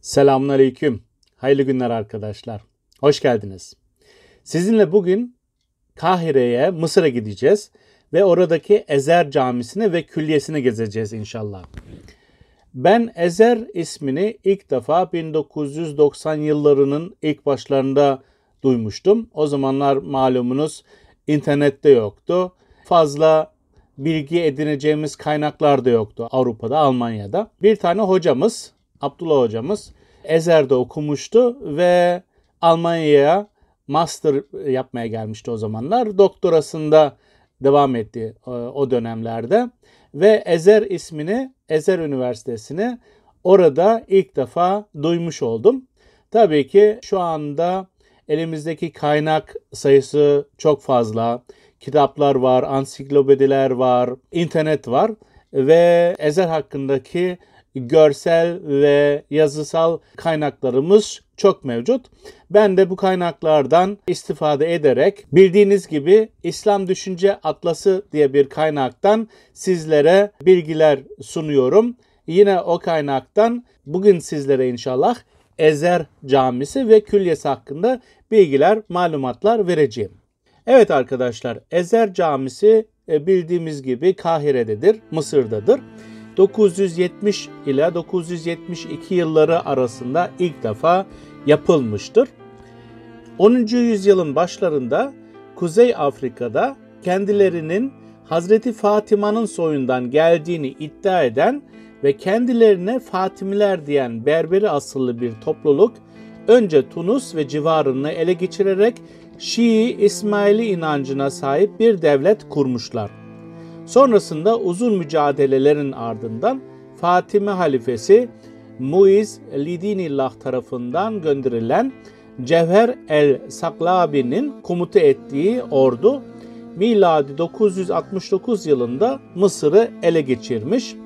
Selamünaleyküm. Hayırlı günler arkadaşlar. Hoş geldiniz. Sizinle bugün Kahire'ye, Mısır'a gideceğiz ve oradaki Ezer Camisi'ni ve külliyesini gezeceğiz inşallah. Ben Ezer ismini ilk defa 1990 yıllarının ilk başlarında duymuştum. O zamanlar malumunuz internette yoktu. Fazla bilgi edineceğimiz kaynaklar da yoktu Avrupa'da, Almanya'da. Bir tane hocamız, Abdullah hocamız Ezer'de okumuştu ve Almanya'ya master yapmaya gelmişti o zamanlar. Doktorasında devam etti e, o dönemlerde ve Ezer ismini, Ezer Üniversitesi'ni orada ilk defa duymuş oldum. Tabii ki şu anda elimizdeki kaynak sayısı çok fazla. Kitaplar var, ansiklopediler var, internet var ve Ezer hakkındaki görsel ve yazısal kaynaklarımız çok mevcut. Ben de bu kaynaklardan istifade ederek bildiğiniz gibi İslam Düşünce Atlası diye bir kaynaktan sizlere bilgiler sunuyorum. Yine o kaynaktan bugün sizlere inşallah Ezer Camisi ve Külliyesi hakkında bilgiler, malumatlar vereceğim. Evet arkadaşlar, Ezer Camisi e, bildiğimiz gibi Kahire'dedir, Mısır'dadır. 970 ile 972 yılları arasında ilk defa yapılmıştır. 10. yüzyılın başlarında Kuzey Afrika'da kendilerinin Hazreti Fatıma'nın soyundan geldiğini iddia eden ve kendilerine Fatimiler diyen Berberi asıllı bir topluluk önce Tunus ve civarını ele geçirerek Şii İsmaili inancına sahip bir devlet kurmuşlar. Sonrasında uzun mücadelelerin ardından Fatime halifesi Muiz Lidinillah tarafından gönderilen Cevher el Saklabi'nin komuta ettiği ordu miladi 969 yılında Mısır'ı ele geçirmiş.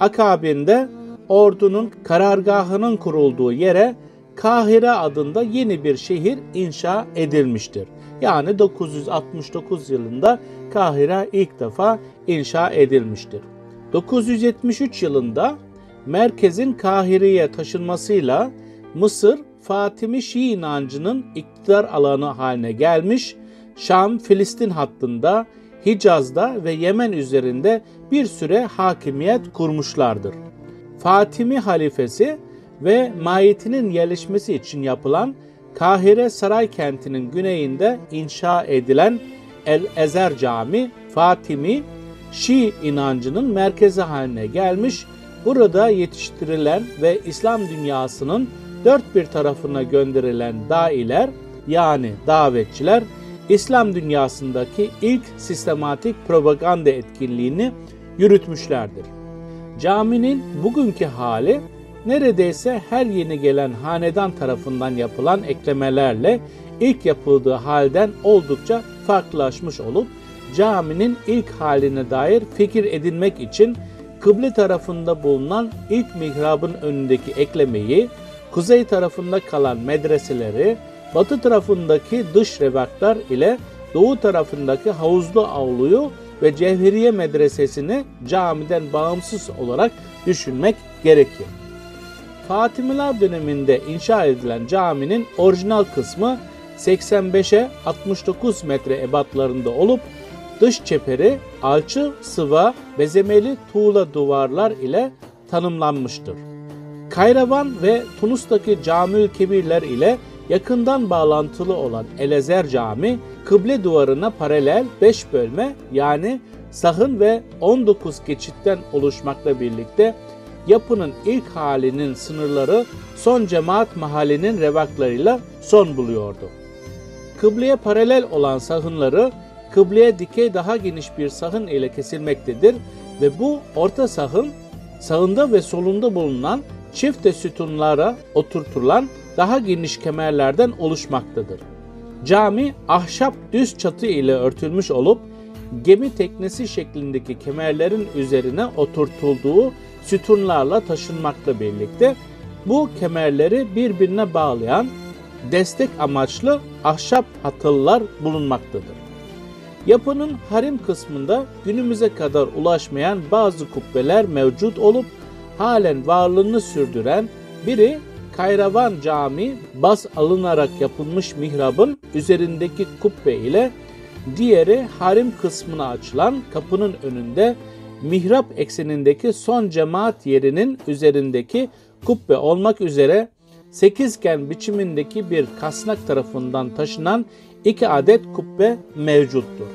Akabinde ordunun karargahının kurulduğu yere Kahire adında yeni bir şehir inşa edilmiştir. Yani 969 yılında Kahire ilk defa inşa edilmiştir. 973 yılında merkezin Kahire'ye taşınmasıyla Mısır Fatimi Şii inancının iktidar alanı haline gelmiş, Şam, Filistin hattında, Hicaz'da ve Yemen üzerinde bir süre hakimiyet kurmuşlardır. Fatimi halifesi ve mahiyetinin yerleşmesi için yapılan Kahire Saray kentinin güneyinde inşa edilen El Ezer Cami, Fatimi, Şii inancının merkezi haline gelmiş, burada yetiştirilen ve İslam dünyasının dört bir tarafına gönderilen dailer yani davetçiler İslam dünyasındaki ilk sistematik propaganda etkinliğini yürütmüşlerdir. Caminin bugünkü hali neredeyse her yeni gelen hanedan tarafından yapılan eklemelerle ilk yapıldığı halden oldukça farklılaşmış olup caminin ilk haline dair fikir edinmek için kıble tarafında bulunan ilk mihrabın önündeki eklemeyi, kuzey tarafında kalan medreseleri, batı tarafındaki dış revaklar ile doğu tarafındaki havuzlu avluyu ve Cevheriye Medresesi'ni camiden bağımsız olarak düşünmek gerekir. Fatimiler döneminde inşa edilen caminin orijinal kısmı 85'e 69 metre ebatlarında olup dış çeperi alçı, sıva, bezemeli tuğla duvarlar ile tanımlanmıştır. Kayravan ve Tunus'taki Camiül Kebirler ile yakından bağlantılı olan Elezer Cami, kıble duvarına paralel 5 bölme yani sahın ve 19 geçitten oluşmakla birlikte yapının ilk halinin sınırları son cemaat mahallenin revaklarıyla son buluyordu. Kıbleye paralel olan sahınları kıbleye dikey daha geniş bir sahın ile kesilmektedir ve bu orta sahın sağında ve solunda bulunan çifte sütunlara oturtulan daha geniş kemerlerden oluşmaktadır. Cami ahşap düz çatı ile örtülmüş olup gemi teknesi şeklindeki kemerlerin üzerine oturtulduğu sütunlarla taşınmakla birlikte bu kemerleri birbirine bağlayan destek amaçlı ahşap hatıllar bulunmaktadır. Yapının harim kısmında günümüze kadar ulaşmayan bazı kubbeler mevcut olup halen varlığını sürdüren biri Kayravan Cami bas alınarak yapılmış mihrabın üzerindeki kubbe ile diğeri harim kısmına açılan kapının önünde mihrap eksenindeki son cemaat yerinin üzerindeki kubbe olmak üzere sekizgen biçimindeki bir kasnak tarafından taşınan iki adet kubbe mevcuttur.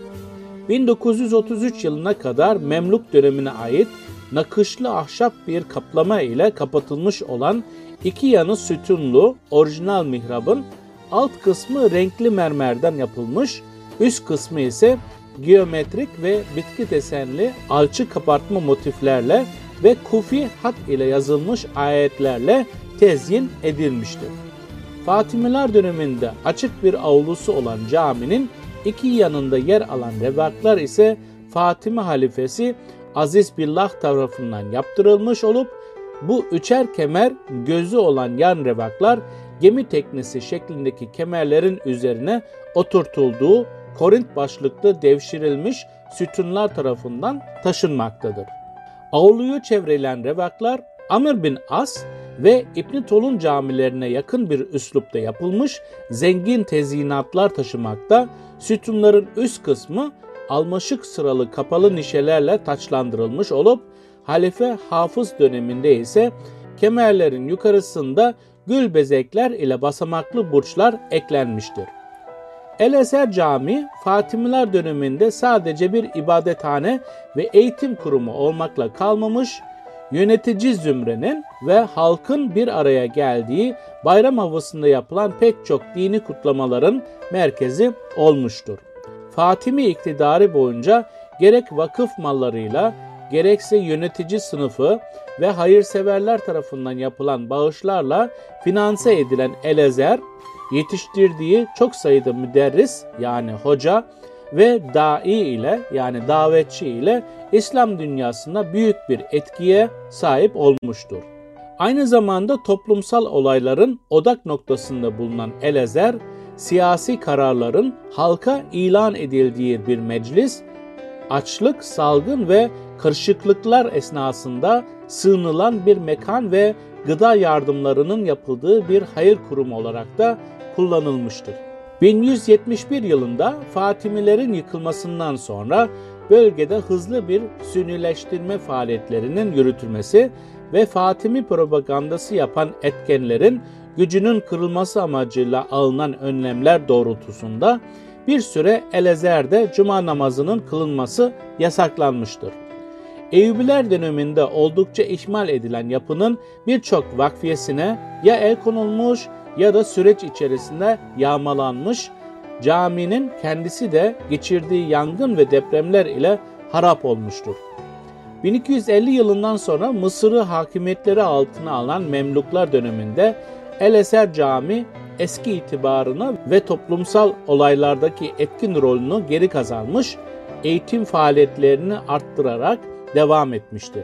1933 yılına kadar Memluk dönemine ait nakışlı ahşap bir kaplama ile kapatılmış olan iki yanı sütunlu orijinal mihrabın alt kısmı renkli mermerden yapılmış, üst kısmı ise geometrik ve bitki desenli alçı kabartma motiflerle ve kufi hat ile yazılmış ayetlerle tezyin edilmiştir. Fatimiler döneminde açık bir avlusu olan caminin iki yanında yer alan revaklar ise Fatime halifesi Aziz Billah tarafından yaptırılmış olup bu üçer kemer gözü olan yan revaklar gemi teknesi şeklindeki kemerlerin üzerine oturtulduğu Korint başlıklı devşirilmiş sütunlar tarafından taşınmaktadır. Avluyu çevreleyen revaklar Amr bin As ve İbn Tolun camilerine yakın bir üslupta yapılmış zengin tezyinatlar taşımakta, sütunların üst kısmı almaşık sıralı kapalı nişelerle taçlandırılmış olup Halife Hafız döneminde ise kemerlerin yukarısında gül bezekler ile basamaklı burçlar eklenmiştir. El Eser Camii Fatimiler döneminde sadece bir ibadethane ve eğitim kurumu olmakla kalmamış, yönetici zümrenin ve halkın bir araya geldiği bayram havasında yapılan pek çok dini kutlamaların merkezi olmuştur. Fatimi iktidarı boyunca gerek vakıf mallarıyla gerekse yönetici sınıfı ve hayırseverler tarafından yapılan bağışlarla finanse edilen Elezer, yetiştirdiği çok sayıda müderris yani hoca ve dai ile yani davetçi ile İslam dünyasında büyük bir etkiye sahip olmuştur. Aynı zamanda toplumsal olayların odak noktasında bulunan Elezer, siyasi kararların halka ilan edildiği bir meclis, açlık, salgın ve karışıklıklar esnasında sığınılan bir mekan ve gıda yardımlarının yapıldığı bir hayır kurumu olarak da kullanılmıştır. 1171 yılında Fatimilerin yıkılmasından sonra bölgede hızlı bir sünnileştirme faaliyetlerinin yürütülmesi ve Fatimi propagandası yapan etkenlerin gücünün kırılması amacıyla alınan önlemler doğrultusunda bir süre Elezer'de cuma namazının kılınması yasaklanmıştır. Eyyubiler döneminde oldukça ihmal edilen yapının birçok vakfiyesine ya el konulmuş ya da süreç içerisinde yağmalanmış, caminin kendisi de geçirdiği yangın ve depremler ile harap olmuştur. 1250 yılından sonra Mısır'ı hakimiyetleri altına alan Memluklar döneminde El Eser Cami eski itibarını ve toplumsal olaylardaki etkin rolünü geri kazanmış, eğitim faaliyetlerini arttırarak devam etmiştir.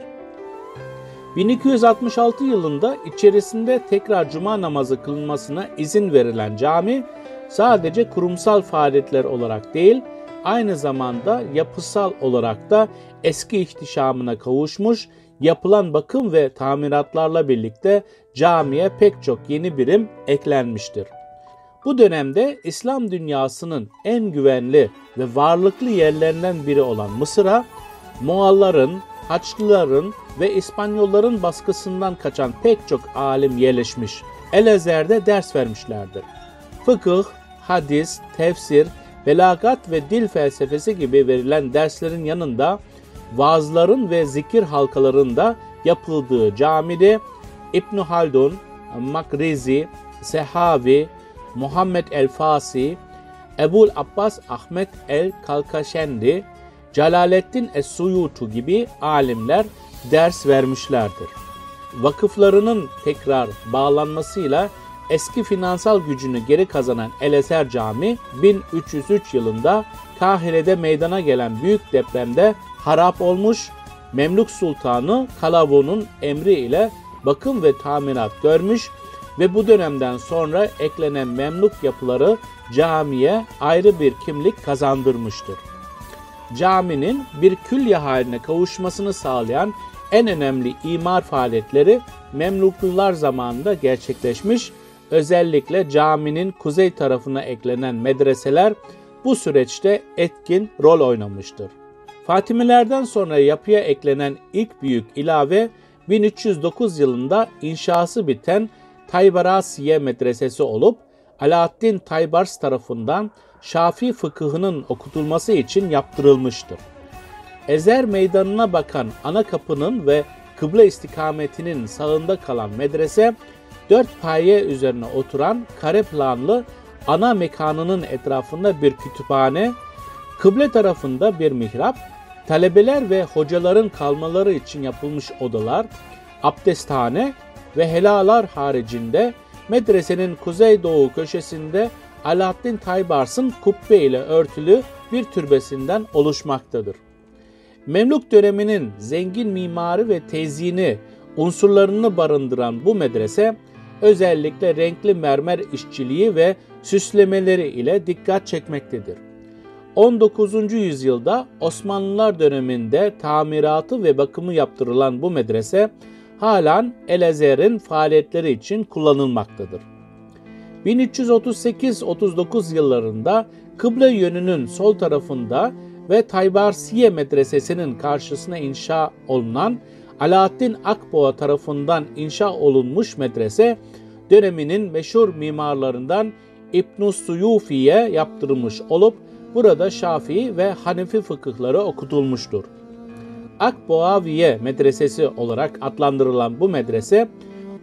1266 yılında içerisinde tekrar cuma namazı kılınmasına izin verilen cami sadece kurumsal faaliyetler olarak değil, aynı zamanda yapısal olarak da eski ihtişamına kavuşmuş, yapılan bakım ve tamiratlarla birlikte camiye pek çok yeni birim eklenmiştir. Bu dönemde İslam dünyasının en güvenli ve varlıklı yerlerinden biri olan Mısır'a Moğolların, Haçlıların ve İspanyolların baskısından kaçan pek çok alim yerleşmiş. Elezer'de ders vermişlerdir. Fıkıh, hadis, tefsir, belagat ve dil felsefesi gibi verilen derslerin yanında vaazların ve zikir halkalarında yapıldığı camide İbn Haldun, Makrizi, Sehavi, Muhammed el-Fasi, Ebul Abbas Ahmet el-Kalkaşendi, Celaleddin Es-Suyutu gibi alimler ders vermişlerdir. Vakıflarının tekrar bağlanmasıyla eski finansal gücünü geri kazanan El Eser Cami 1303 yılında Kahire'de meydana gelen büyük depremde harap olmuş, Memluk Sultanı Kalavu'nun emri ile bakım ve tamirat görmüş ve bu dönemden sonra eklenen Memluk yapıları camiye ayrı bir kimlik kazandırmıştır. Caminin bir külliye haline kavuşmasını sağlayan en önemli imar faaliyetleri Memluklular zamanında gerçekleşmiş. Özellikle caminin kuzey tarafına eklenen medreseler bu süreçte etkin rol oynamıştır. Fatimilerden sonra yapıya eklenen ilk büyük ilave 1309 yılında inşası biten Taybarasiye Medresesi olup Alaaddin Taybars tarafından Şafi fıkıhının okutulması için yaptırılmıştır. Ezer meydanına bakan ana kapının ve kıble istikametinin sağında kalan medrese, dört paye üzerine oturan kare planlı ana mekanının etrafında bir kütüphane, kıble tarafında bir mihrap, talebeler ve hocaların kalmaları için yapılmış odalar, abdesthane ve helalar haricinde medresenin kuzeydoğu köşesinde Alaaddin Taybars'ın kubbe ile örtülü bir türbesinden oluşmaktadır. Memluk döneminin zengin mimari ve tezini unsurlarını barındıran bu medrese özellikle renkli mermer işçiliği ve süslemeleri ile dikkat çekmektedir. 19. yüzyılda Osmanlılar döneminde tamiratı ve bakımı yaptırılan bu medrese halen El faaliyetleri için kullanılmaktadır. 1338-39 yıllarında kıble yönünün sol tarafında ve Taybarsiye Medresesi'nin karşısına inşa olunan Alaaddin Akboğa tarafından inşa olunmuş medrese döneminin meşhur mimarlarından İbn Suyufi'ye yaptırılmış olup burada Şafii ve Hanefi fıkıhları okutulmuştur. Akboğaviye Medresesi olarak adlandırılan bu medrese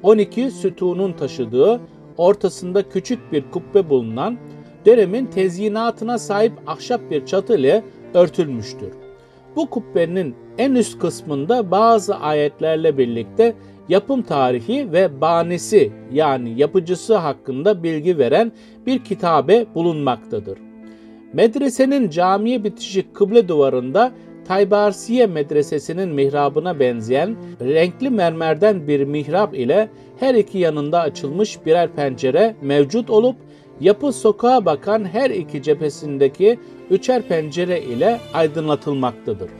12 sütunun taşıdığı ortasında küçük bir kubbe bulunan dönemin tezyinatına sahip ahşap bir çatı ile örtülmüştür. Bu kubbenin en üst kısmında bazı ayetlerle birlikte yapım tarihi ve banisi yani yapıcısı hakkında bilgi veren bir kitabe bulunmaktadır. Medresenin camiye bitişik kıble duvarında Taybarsiye Medresesi'nin mihrabına benzeyen renkli mermerden bir mihrap ile her iki yanında açılmış birer pencere mevcut olup yapı sokağa bakan her iki cephesindeki üçer pencere ile aydınlatılmaktadır.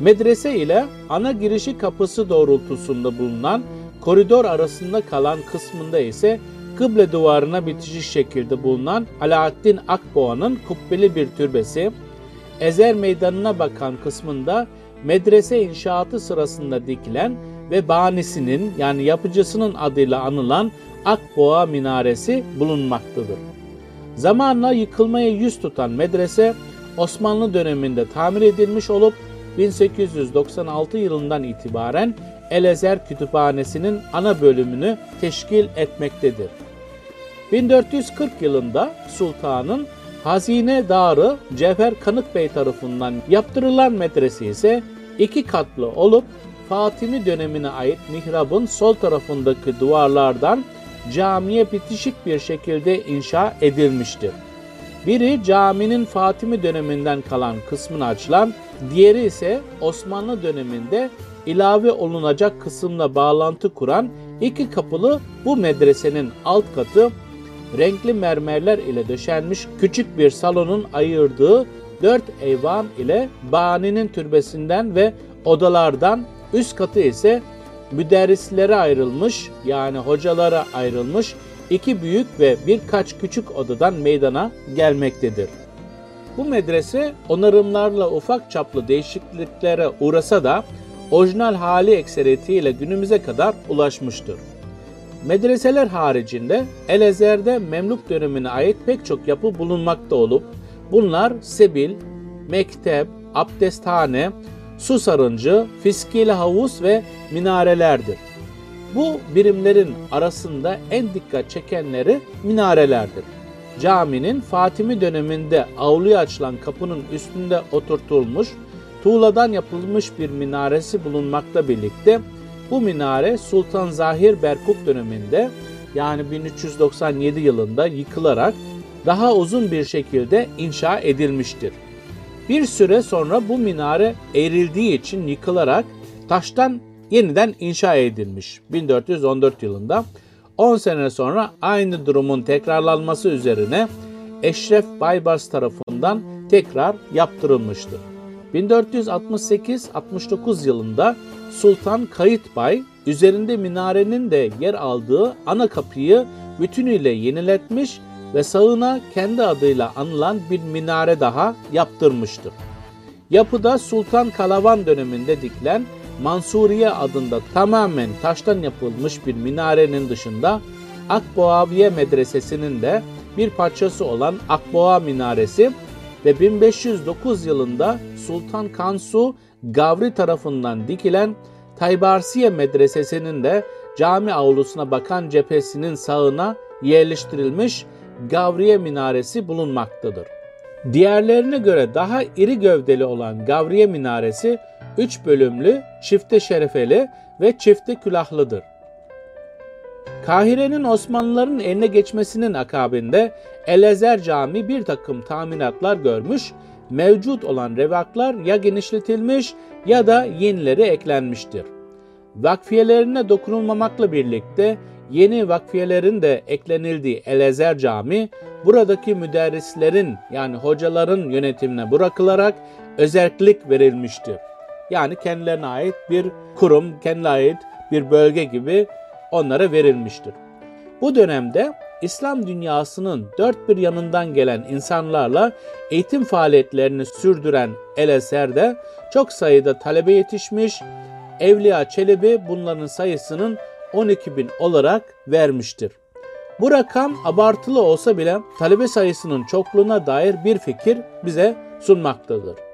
Medrese ile ana girişi kapısı doğrultusunda bulunan koridor arasında kalan kısmında ise kıble duvarına bitişik şekilde bulunan Alaaddin Akboğa'nın kubbeli bir türbesi, Ezer Meydanı'na bakan kısmında medrese inşaatı sırasında dikilen ve banisinin yani yapıcısının adıyla anılan Akboğa Minaresi bulunmaktadır. Zamanla yıkılmaya yüz tutan medrese Osmanlı döneminde tamir edilmiş olup 1896 yılından itibaren Elezer Kütüphanesi'nin ana bölümünü teşkil etmektedir. 1440 yılında sultanın Hazine Darı Cevher Kanık Bey tarafından yaptırılan medrese ise iki katlı olup Fatimi dönemine ait mihrabın sol tarafındaki duvarlardan camiye bitişik bir şekilde inşa edilmiştir. Biri caminin Fatimi döneminden kalan kısmına açılan, diğeri ise Osmanlı döneminde ilave olunacak kısımla bağlantı kuran iki kapılı bu medresenin alt katı renkli mermerler ile döşenmiş küçük bir salonun ayırdığı dört eyvan ile baninin türbesinden ve odalardan üst katı ise müderrislere ayrılmış yani hocalara ayrılmış iki büyük ve birkaç küçük odadan meydana gelmektedir. Bu medrese onarımlarla ufak çaplı değişikliklere uğrasa da orijinal hali ekseriyetiyle günümüze kadar ulaşmıştır. Medreseler haricinde Elezer'de Memluk dönemine ait pek çok yapı bulunmakta olup bunlar sebil, mektep, abdesthane, su sarıncı, fiskili havuz ve minarelerdir. Bu birimlerin arasında en dikkat çekenleri minarelerdir. Caminin Fatimi döneminde avluya açılan kapının üstünde oturtulmuş, tuğladan yapılmış bir minaresi bulunmakta birlikte bu minare Sultan Zahir Berkuk döneminde yani 1397 yılında yıkılarak daha uzun bir şekilde inşa edilmiştir. Bir süre sonra bu minare erildiği için yıkılarak taştan yeniden inşa edilmiş 1414 yılında. 10 sene sonra aynı durumun tekrarlanması üzerine Eşref Baybars tarafından tekrar yaptırılmıştır. 1468-69 yılında Sultan Kayıtbay üzerinde minarenin de yer aldığı ana kapıyı bütünüyle yeniletmiş ve sağına kendi adıyla anılan bir minare daha yaptırmıştır. Yapıda Sultan Kalavan döneminde dikilen Mansuriye adında tamamen taştan yapılmış bir minarenin dışında Akboğaviye Medresesi'nin de bir parçası olan Akboğa Minaresi ve 1509 yılında Sultan Kansu Gavri tarafından dikilen Taybarsiye Medresesi'nin de cami avlusuna bakan cephesinin sağına yerleştirilmiş Gavriye Minaresi bulunmaktadır. Diğerlerine göre daha iri gövdeli olan Gavriye Minaresi 3 bölümlü, çifte şerefeli ve çifte külahlıdır. Kahire'nin Osmanlıların eline geçmesinin akabinde Elezer Camii bir takım tahminatlar görmüş, mevcut olan revaklar ya genişletilmiş ya da yenileri eklenmiştir. Vakfiyelerine dokunulmamakla birlikte yeni vakfiyelerin de eklenildiği Elezer Camii buradaki müderrislerin yani hocaların yönetimine bırakılarak özellik verilmiştir. Yani kendilerine ait bir kurum, kendine ait bir bölge gibi onlara verilmiştir. Bu dönemde İslam dünyasının dört bir yanından gelen insanlarla eğitim faaliyetlerini sürdüren El Eser'de çok sayıda talebe yetişmiş, Evliya Çelebi bunların sayısının 12 bin olarak vermiştir. Bu rakam abartılı olsa bile talebe sayısının çokluğuna dair bir fikir bize sunmaktadır.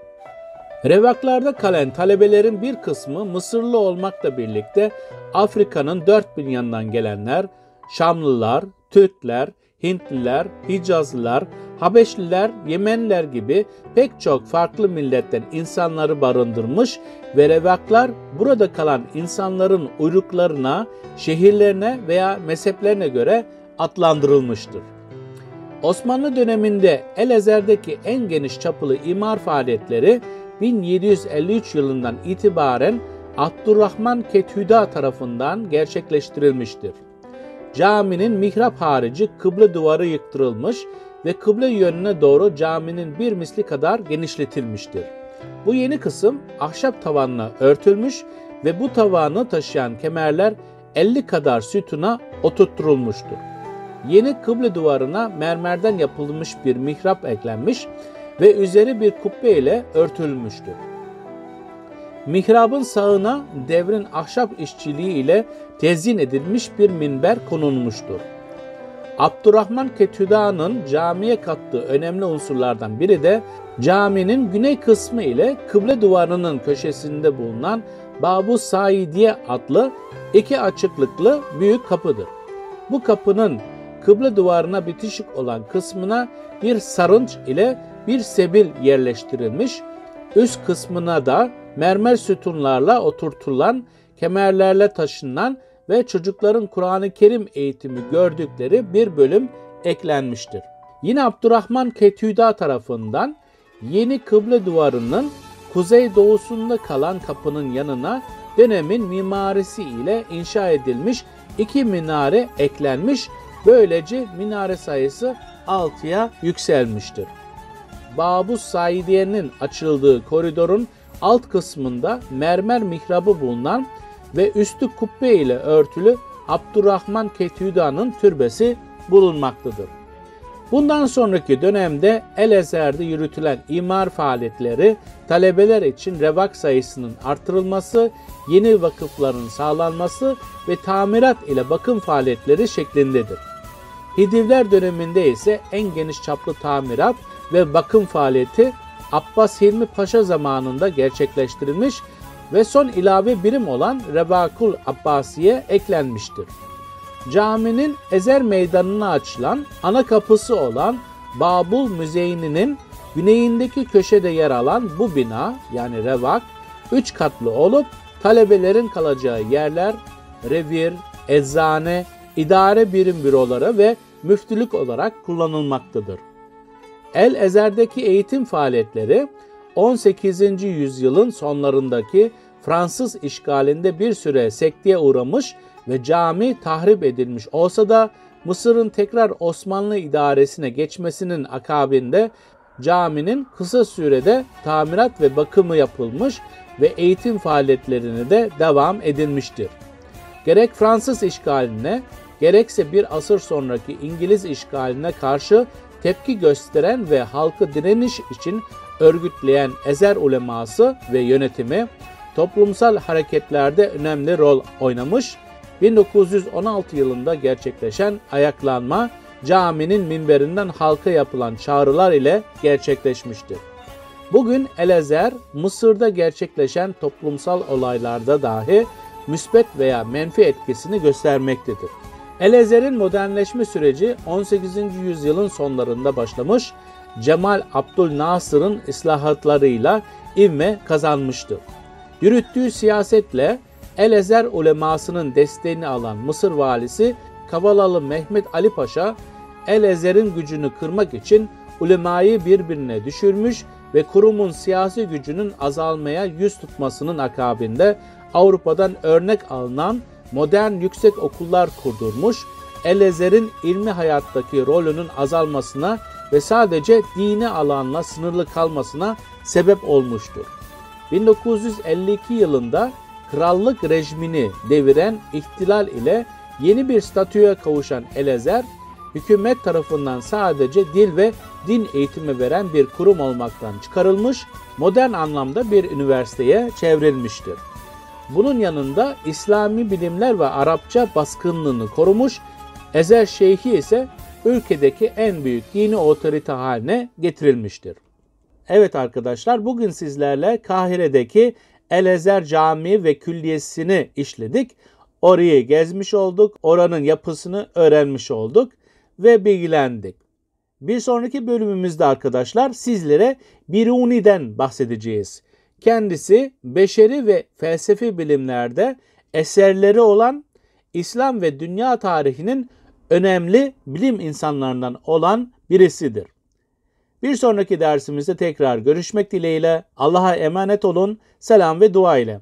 Revaklarda kalan talebelerin bir kısmı Mısırlı olmakla birlikte Afrika'nın dört bin yanından gelenler, Şamlılar, Türkler, Hintliler, Hicazlılar, Habeşliler, Yemenliler gibi pek çok farklı milletten insanları barındırmış ve revaklar burada kalan insanların uyruklarına, şehirlerine veya mezheplerine göre adlandırılmıştır. Osmanlı döneminde Elezer'deki en geniş çapılı imar faaliyetleri 1753 yılından itibaren Abdurrahman Kethüda tarafından gerçekleştirilmiştir. Caminin mihrap harici kıble duvarı yıktırılmış ve kıble yönüne doğru caminin bir misli kadar genişletilmiştir. Bu yeni kısım ahşap tavanla örtülmüş ve bu tavanı taşıyan kemerler 50 kadar sütuna oturtturulmuştur. Yeni kıble duvarına mermerden yapılmış bir mihrap eklenmiş ve üzeri bir kubbe ile örtülmüştür. Mihrabın sağına devrin ahşap işçiliği ile tezyin edilmiş bir minber konulmuştur. Abdurrahman Ketüda'nın camiye kattığı önemli unsurlardan biri de caminin güney kısmı ile kıble duvarının köşesinde bulunan Babu Saidiye adlı iki açıklıklı büyük kapıdır. Bu kapının kıble duvarına bitişik olan kısmına bir sarınç ile bir sebil yerleştirilmiş, üst kısmına da mermer sütunlarla oturtulan, kemerlerle taşınan ve çocukların Kur'an-ı Kerim eğitimi gördükleri bir bölüm eklenmiştir. Yine Abdurrahman Ketüda tarafından yeni kıble duvarının kuzey doğusunda kalan kapının yanına dönemin mimarisi ile inşa edilmiş iki minare eklenmiş. Böylece minare sayısı 6'ya yükselmiştir. Babus Saidiye'nin açıldığı koridorun alt kısmında mermer mihrabı bulunan ve üstü kubbe ile örtülü Abdurrahman Ketüda'nın türbesi bulunmaktadır. Bundan sonraki dönemde El Ezer'de yürütülen imar faaliyetleri talebeler için revak sayısının artırılması, yeni vakıfların sağlanması ve tamirat ile bakım faaliyetleri şeklindedir. Hidivler döneminde ise en geniş çaplı tamirat ve bakım faaliyeti Abbas Hilmi Paşa zamanında gerçekleştirilmiş ve son ilave birim olan Revakul Abbasiye eklenmiştir. Caminin Ezer Meydanı'na açılan ana kapısı olan Babul Müzeyni'nin güneyindeki köşede yer alan bu bina yani revak 3 katlı olup talebelerin kalacağı yerler revir, eczane, idare birim büroları ve müftülük olarak kullanılmaktadır. El Ezer'deki eğitim faaliyetleri 18. yüzyılın sonlarındaki Fransız işgalinde bir süre sekteye uğramış ve cami tahrip edilmiş olsa da Mısır'ın tekrar Osmanlı idaresine geçmesinin akabinde caminin kısa sürede tamirat ve bakımı yapılmış ve eğitim faaliyetlerine de devam edilmiştir. Gerek Fransız işgaline gerekse bir asır sonraki İngiliz işgaline karşı tepki gösteren ve halkı direniş için örgütleyen Ezer uleması ve yönetimi toplumsal hareketlerde önemli rol oynamış. 1916 yılında gerçekleşen ayaklanma caminin minberinden halka yapılan çağrılar ile gerçekleşmiştir. Bugün Elezer, Mısır'da gerçekleşen toplumsal olaylarda dahi müsbet veya menfi etkisini göstermektedir. Elezer'in modernleşme süreci 18. yüzyılın sonlarında başlamış, Cemal Abdülnasır'ın islahatlarıyla ivme kazanmıştır. Yürüttüğü siyasetle Elezer ulemasının desteğini alan Mısır valisi Kavalalı Mehmet Ali Paşa, Elezer'in gücünü kırmak için ulemayı birbirine düşürmüş ve kurumun siyasi gücünün azalmaya yüz tutmasının akabinde Avrupa'dan örnek alınan modern yüksek okullar kurdurmuş, Elezer'in ilmi hayattaki rolünün azalmasına ve sadece dini alanla sınırlı kalmasına sebep olmuştur. 1952 yılında krallık rejimini deviren ihtilal ile yeni bir statüye kavuşan Elezer, hükümet tarafından sadece dil ve din eğitimi veren bir kurum olmaktan çıkarılmış, modern anlamda bir üniversiteye çevrilmiştir. Bunun yanında İslami bilimler ve Arapça baskınlığını korumuş, Ezer Şeyhi ise ülkedeki en büyük dini otorite haline getirilmiştir. Evet arkadaşlar bugün sizlerle Kahire'deki El Ezer Camii ve Külliyesini işledik. Orayı gezmiş olduk, oranın yapısını öğrenmiş olduk ve bilgilendik. Bir sonraki bölümümüzde arkadaşlar sizlere Biruni'den bahsedeceğiz. Kendisi beşeri ve felsefi bilimlerde eserleri olan İslam ve dünya tarihinin önemli bilim insanlarından olan birisidir. Bir sonraki dersimizde tekrar görüşmek dileğiyle Allah'a emanet olun. Selam ve dua ile.